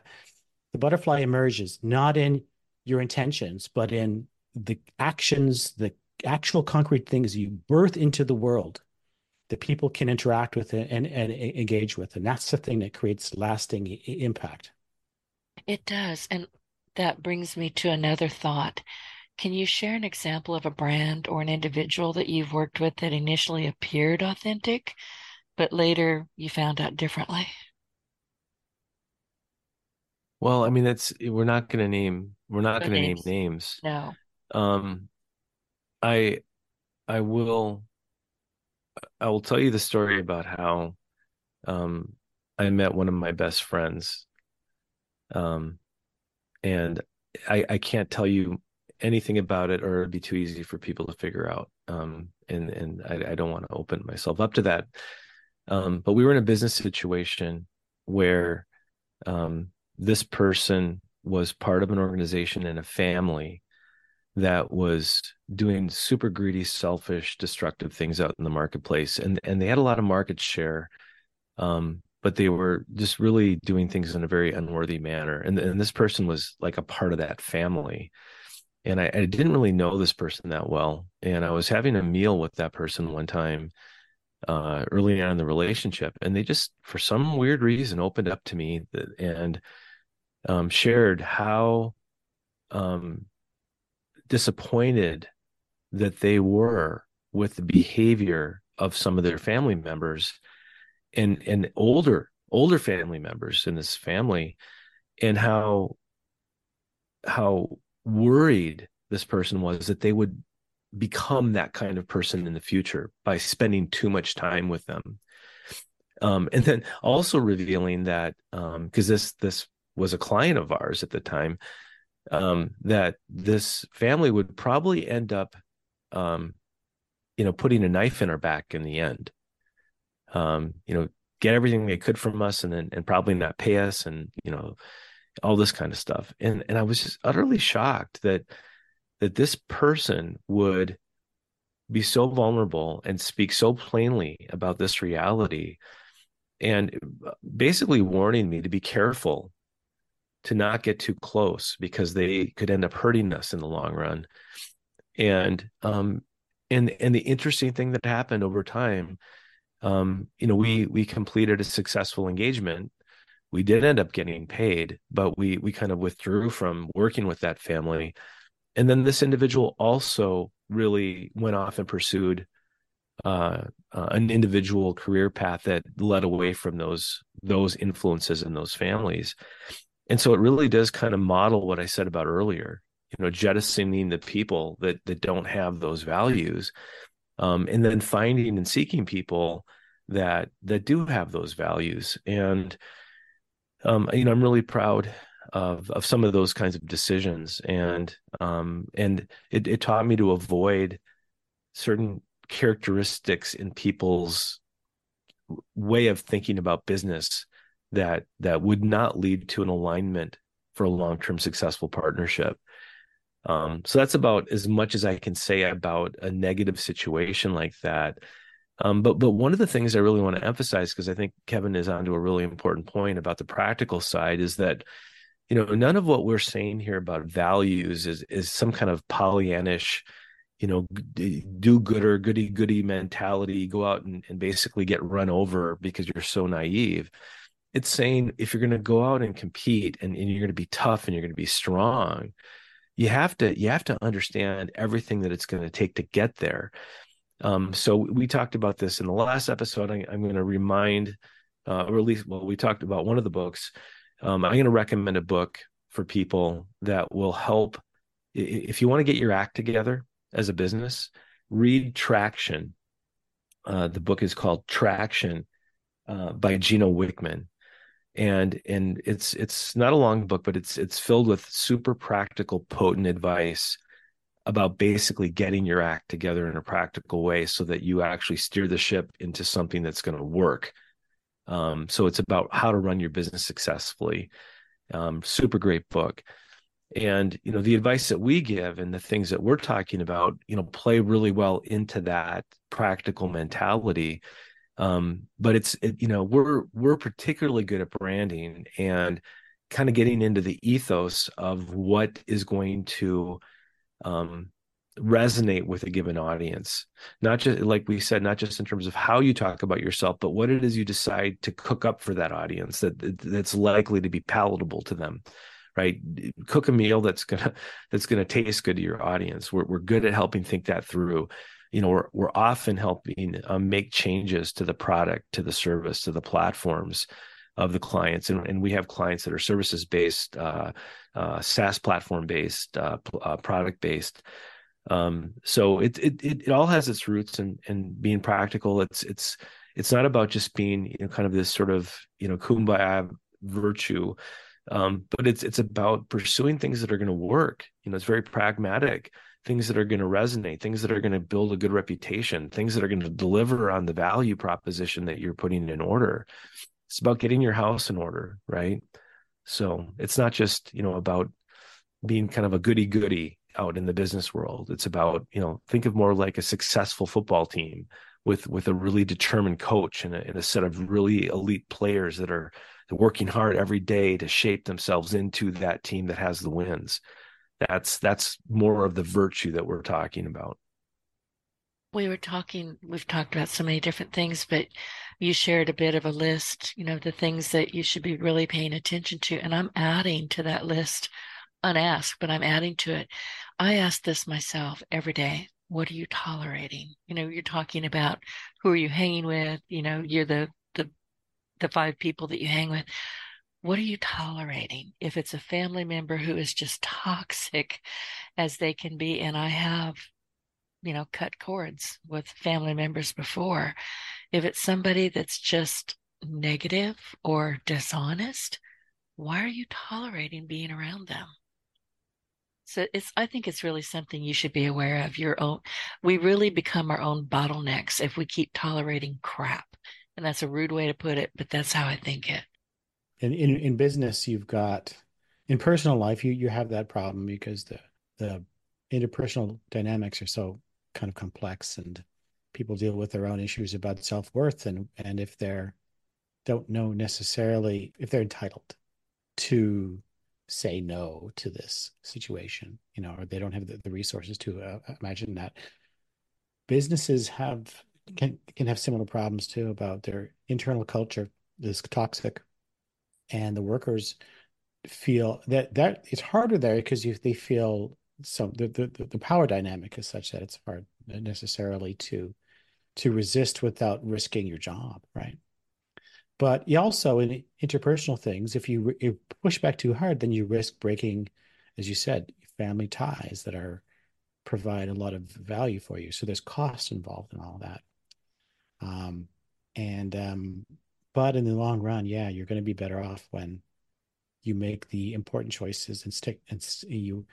the butterfly emerges, not in your intentions, but in the actions, the actual concrete things you birth into the world that people can interact with and, and engage with. And that's the thing that creates lasting impact. It does. And that brings me to another thought. Can you share an example of a brand or an individual that you've worked with that initially appeared authentic, but later you found out differently? Well, I mean, that's we're not going to name we're not going to name names. No. Um, I I will I will tell you the story about how um I met one of my best friends. Um, and I I can't tell you anything about it or it'd be too easy for people to figure out um, and and I, I don't want to open myself up to that um, but we were in a business situation where um, this person was part of an organization and a family that was doing super greedy, selfish, destructive things out in the marketplace, and and they had a lot of market share, um, but they were just really doing things in a very unworthy manner. And and this person was like a part of that family, and I, I didn't really know this person that well. And I was having a meal with that person one time, uh, early on in the relationship, and they just, for some weird reason, opened up to me and um, shared how um, disappointed that they were with the behavior of some of their family members and and older older family members in this family and how how worried this person was that they would become that kind of person in the future by spending too much time with them. Um, and then also revealing that because um, this this was a client of ours at the time um, that this family would probably end up um, you know putting a knife in our back in the end. Um, you know get everything they could from us and then and probably not pay us and you know all this kind of stuff. And and i was just utterly shocked that that this person would be so vulnerable and speak so plainly about this reality and basically warning me to be careful to not get too close because they could end up hurting us in the long run. And um and and the interesting thing that happened over time um you know we we completed a successful engagement. We did end up getting paid but we we kind of withdrew from working with that family. And then this individual also really went off and pursued uh, uh, an individual career path that led away from those those influences in those families and so it really does kind of model what i said about earlier you know jettisoning the people that that don't have those values um, and then finding and seeking people that that do have those values. And um, you know i'm really proud of of some of those kinds of decisions. And um and it, it taught me to avoid certain characteristics in people's way of thinking about business that that would not lead to an alignment for a long-term successful partnership. Um, so that's about as much as i can say about a negative situation like that. Um, but but one of the things i really want to emphasize because i think kevin is onto a really important point about the practical side is that you know none of what we're saying here about values is is some kind of pollyannish you know do gooder goody goody mentality go out and, and basically get run over because you're so naive it's saying if you're going to go out and compete and, and you're going to be tough and you're going to be strong you have to you have to understand everything that it's going to take to get there um, so we talked about this in the last episode I, am going to remind uh, or at least well we talked about one of the books um, I'm going to recommend a book for people that will help. If you want to get your act together as a business, read Traction. Uh, the book is called Traction uh, by Gino Wickman, and and it's it's not a long book, but it's it's filled with super practical, potent advice about basically getting your act together in a practical way so that you actually steer the ship into something that's going to work um, so it's about how to run your business successfully. Um, super great book. And you know the advice that we give and the things that we're talking about, you know, play really well into that practical mentality. Um, but it's it, you know we're we're particularly good at branding and kind of getting into the ethos of what is going to um, resonate with a given audience. Not just like we said not just in terms of how you talk about yourself but what it is you decide to cook up for that audience that that's likely to be palatable to them right? Cook a meal that's gonna (laughs) that's gonna taste good to your audience. We're, we're good at helping think that through you know we're, we're often helping um, make changes to the product to the service to the platforms of the clients and, and we have clients that are services based uh, uh, saas platform based uh, uh product based um, so it, it it all has its roots in in being practical. It's it's it's not about just being you know kind of this sort of you know kumbaya virtue. um, but it's it's about pursuing things that are going to work you know it's very pragmatic things that are going to resonate things that are going to build a good reputation things that are going to deliver on the value proposition that you're putting in order. It's about getting your house in order right? So it's not just you know about being kind of a goody goody out in the business world. It's about you know think of more like a successful football team with with a really determined coach and a, and a set of really elite players that are working hard every day to shape themselves into that team that has the wins that's that's more of the virtue that we're talking about. We were talking we've talked about so many different things but you shared a bit of a list you know the things that you should be really paying attention to and i'm adding to that list unasked but i'm adding to it. I ask this myself every day what are you tolerating? You know you're talking about who are you hanging with you know you're the the the five people that you hang with what are you tolerating if it's a family member who is just toxic as they can be and i have you know cut cords with family members before if it's somebody that's just negative or dishonest why are you tolerating being around them so it's I think it's really something you should be aware of. Your own we really become our own bottlenecks if we keep tolerating crap. And that's a rude way to put it, but that's how I think it. And in, in business you've got in personal life you you have that problem because the the interpersonal dynamics are so kind of complex and people deal with their own issues about self-worth and and if they're don't know necessarily if they're entitled to say no to this situation, you know, or they don't have the, the resources to uh, imagine that. Businesses have can can have similar problems too about their internal culture is toxic, and the workers feel that that it's harder there because you they feel some the, the the power dynamic is such that it's hard necessarily to to resist without risking your job, right? But you also in interpersonal things, if you, you push back too hard, then you risk breaking, as you said, family ties that are provide a lot of value for you. So there's costs involved in all that. Um, and um, but in the long run, yeah, you're going to be better off when you make the important choices and stick and you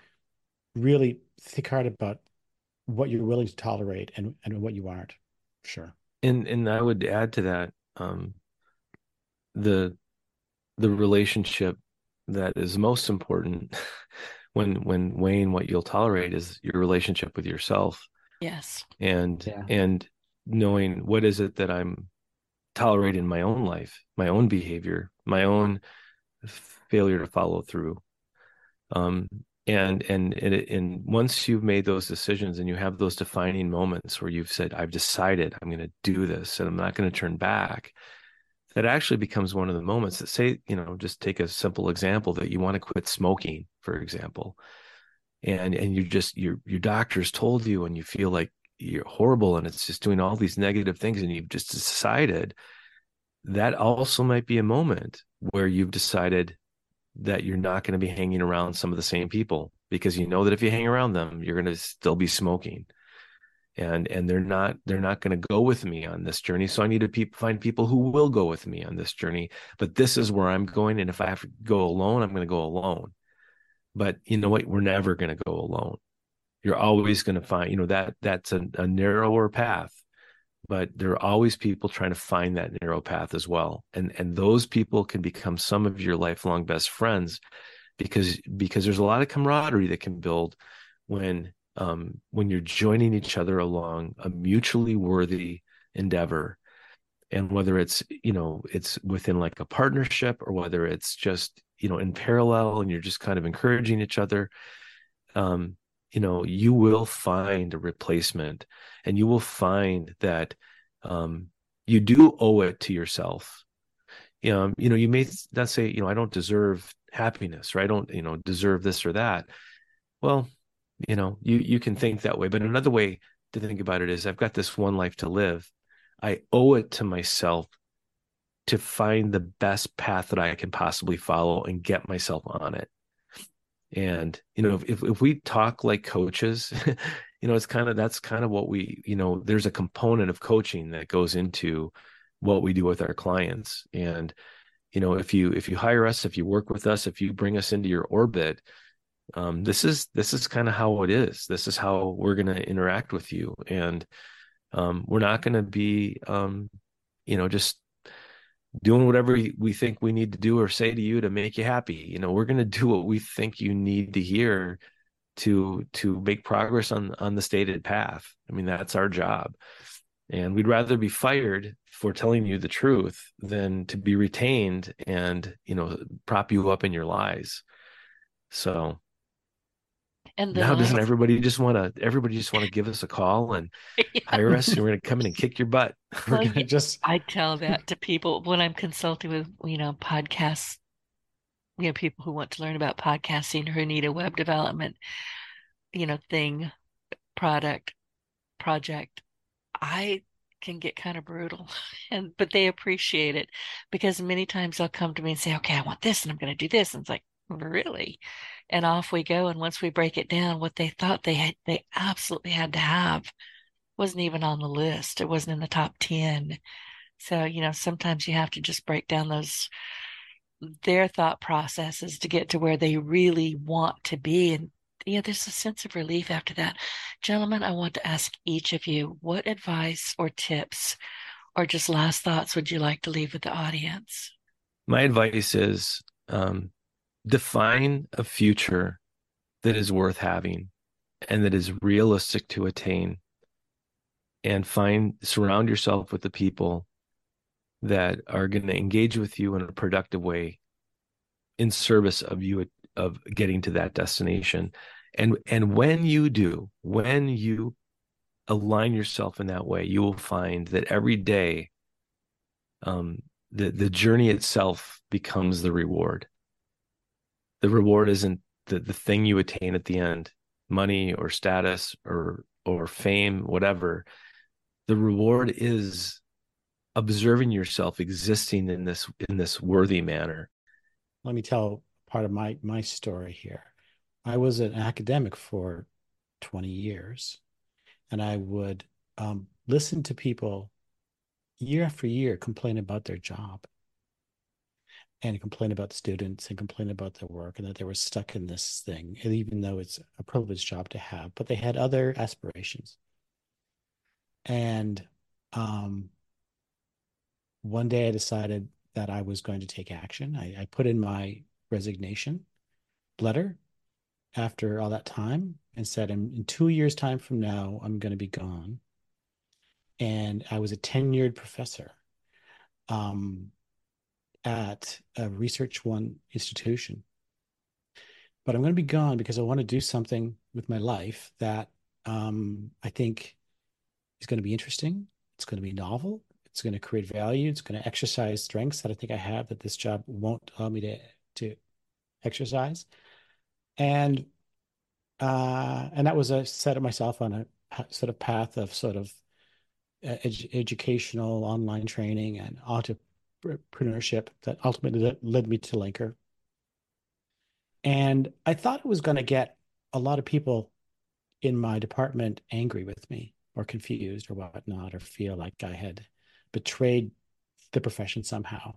really think hard about what you're willing to tolerate and and what you aren't. Sure. And and I would add to that, um, the the relationship that is most important (laughs) when when weighing what you'll tolerate is your relationship with yourself yes and yeah. and knowing what is it that i'm tolerating in my own life my own behavior my own failure to follow through. Um and and and, and once you've made those decisions and you have those defining moments where you've said i've decided i'm going to do this and i'm not going to turn back that actually becomes one of the moments that say you know just take a simple example that you want to quit smoking for example. And and you just your your doctor's told you and you feel like you're horrible and it's just doing all these negative things and you've just decided that also might be a moment where you've decided that you're not going to be hanging around some of the same people because you know that if you hang around them you're going to still be smoking. And and they're not they're not going to go with me on this journey. So i need to pe- find people who will go with me on this journey. But this is where i'm going and if i have to go alone i'm going to go alone. But you know what? We're never going to go alone you're always going to find you know that that's a, a narrower path but there are always people trying to find that narrow path as well. And and those people can become some of your lifelong best friends because because there's a lot of camaraderie that can build when um, when you're joining each other along a mutually worthy endeavor. And whether it's you know it's within like a partnership or whether it's just you know in parallel and you're just kind of encouraging each other um you know you will find a replacement and you will find that um you do owe it to yourself. Um you know you may not say you know i don't deserve happiness or i don't you know deserve this or that. Well you know you you can think that way but another way to think about it is i've got this one life to live. I owe it to myself to find the best path that i can possibly follow and get myself on it and you know if, if we talk like coaches (laughs) you know it's kind of that's kind of what we you know there's a component of coaching that goes into what we do with our clients. And you know if you if you hire us if you work with us if you bring us into your orbit um, this is this is kind of how it is. This is how we're going to interact with you. And um, we're not going to be um, you know just doing whatever we think we need to do or say to you to make you happy. You know we're going (laughs) to do what we think you need to hear to to make progress on on the stated path. I mean that's our job. And we'd rather be fired for telling you the truth than to be retained and you know prop you up in your lies. So and now doesn't everybody just want to everybody just want to give us a call and (laughs) yeah. hire us and we're going to come in and kick your butt (laughs) we're well, going to just i tell (laughs) that to people when i'm consulting with you know podcasts you know people who want to learn about podcasting or who need a web development you know thing product project i can get kind of brutal and but they appreciate it because many times they'll come to me and say okay i want this and i'm going to do this and it's like really? And off we go and once we break it down what they thought they had they absolutely had to have wasn't even on the list. It wasn't in the top 10 so you know sometimes you have to just break down those their thought processes to get to where they really want to be. And yeah there's a sense of relief after that. Gentlemen i want to ask each of you what advice or tips or just last thoughts would you like to leave with the audience? My advice is um, define a future that is worth having and that is realistic to attain and find surround yourself with the people that are going to engage with you in a productive way in service of you of getting to that destination. And and when you do when you align yourself in that way you will find that every day um the the journey itself becomes the reward the reward isn't the, the thing you attain at the end money or status or or fame whatever. The reward is observing yourself existing in this in this worthy manner. Let me tell part of my my story here. I was an academic for 20 years and i would um, listen to people year after year complain about their job and complain about students and complain about their work and that they were stuck in this thing, even though it's a privileged job to have, but they had other aspirations. And um, one day I decided that I was going to take action. I, I put in my resignation letter after all that time and said, in, in two years' time from now, I'm going to be gone. And I was a tenured professor. Um, at a Research One institution. But I'm going to be gone because I want to do something with my life that um, I think is going to be interesting. It's going to be novel. It's going to create value. It's going to exercise strengths that I think I have that this job won't allow me to to exercise. And uh, and that was a set of myself on a sort of path of sort of ed- educational online training and auto entrepreneurship that ultimately led me to Lenker. And I thought it was going to get a lot of people in my department angry with me or confused or whatnot, or feel like I had betrayed the profession somehow.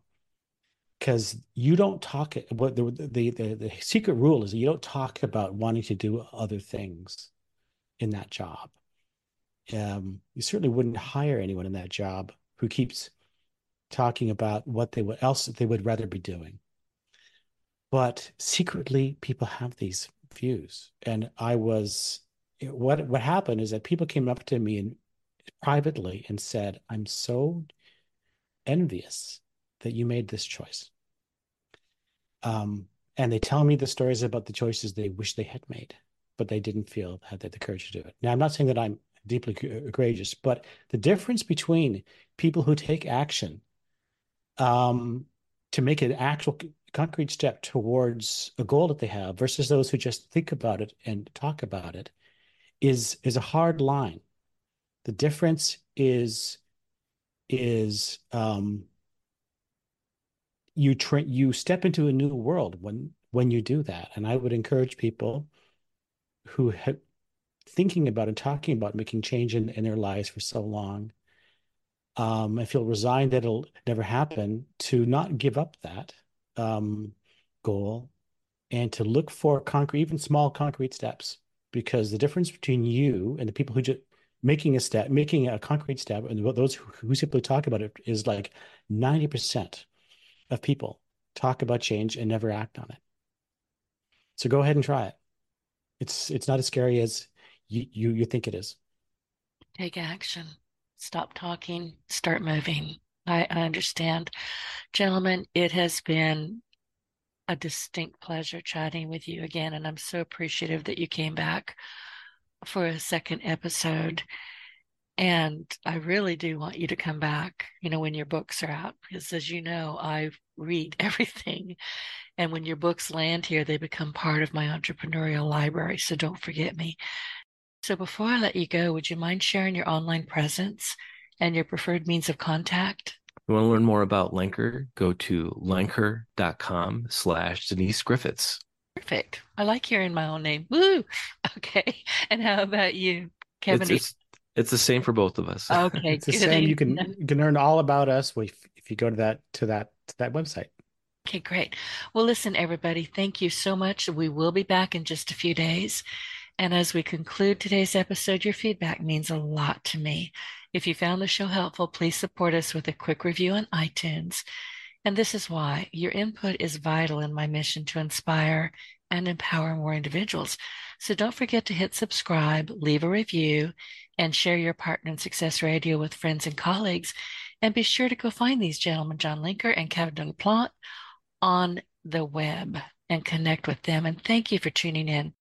Because you don't talk, what the, the, the, the secret rule is you don't talk about wanting to do other things in that job. Um, you certainly wouldn't hire anyone in that job who keeps talking about what they would else they would rather be doing. But secretly, people have these views, and I was what what happened is that people came up to me and privately and said, "I'm so envious that you made this choice." Um, and they tell me the stories about the choices they wish they had made, but they didn't feel had the courage to do it. Now, I'm not saying that I'm deeply courageous, but the difference between people who take action um, to make an actual concrete step towards a goal that they have versus those who just think about it and talk about it is is a hard line. The difference is is um, you tra- you step into a new world when when you do that, and I would encourage people who have thinking about and talking about making change in, in their lives for so long um, and feel resigned that it'll never happen, to not give up that um, goal and to look for concrete, even small concrete steps, because the difference between you and the people who just making a step, making a concrete step, and those who, who simply talk about it is like 90% of people talk about change and never act on it. So go ahead and try it. It's it's not as scary as you you, you think it is. Take action. Stop talking. Start moving. I, I understand. Gentlemen, it has been a distinct pleasure chatting with you again, and I'm so appreciative that you came back for a second episode. And I really do want you to come back, you know, when your books are out, because as you know, I read (laughs) everything. And when your books land here, they become part of my entrepreneurial library. So don't forget me. So before I let you go, would you mind sharing your online presence and your preferred means of contact? If you want to learn more about Lenker, go to lenker.com slash Denise Griffiths. Perfect. I like hearing my own name. Woo! (laughs) Okay. And how about you, Kevin? It's, it's, it's the same for both of us. Okay. it's the same. You can (laughs) you can learn all about us if, if you go to that to that to that website. Okay, great. Well, listen, everybody, thank you so much. We will be back in just a few days. And as we conclude today's episode, your feedback means a lot to me. If you found the show helpful, please support us with a quick review on iTunes. And this is why your input is vital in my mission to inspire and empower more individuals. So don't forget to hit subscribe, leave a review, and share your partner in Success Radio with friends and colleagues. And be sure to go find these gentlemen, John Lenker and Kevin deLaplante, on the web and connect with them. And thank you for tuning in.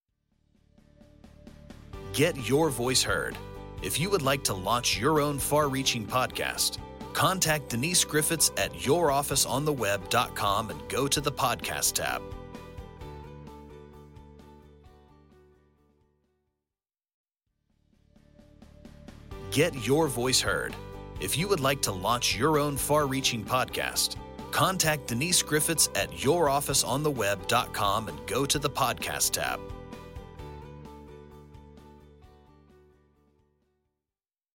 Get your voice heard. If you would like to launch your own far reaching podcast, contact Denise Griffiths at yourofficeontheweb.com and go to the podcast tab. Get your voice heard. If you would like to launch your own far reaching podcast, contact Denise Griffiths at yourofficeontheweb.com and go to the podcast tab.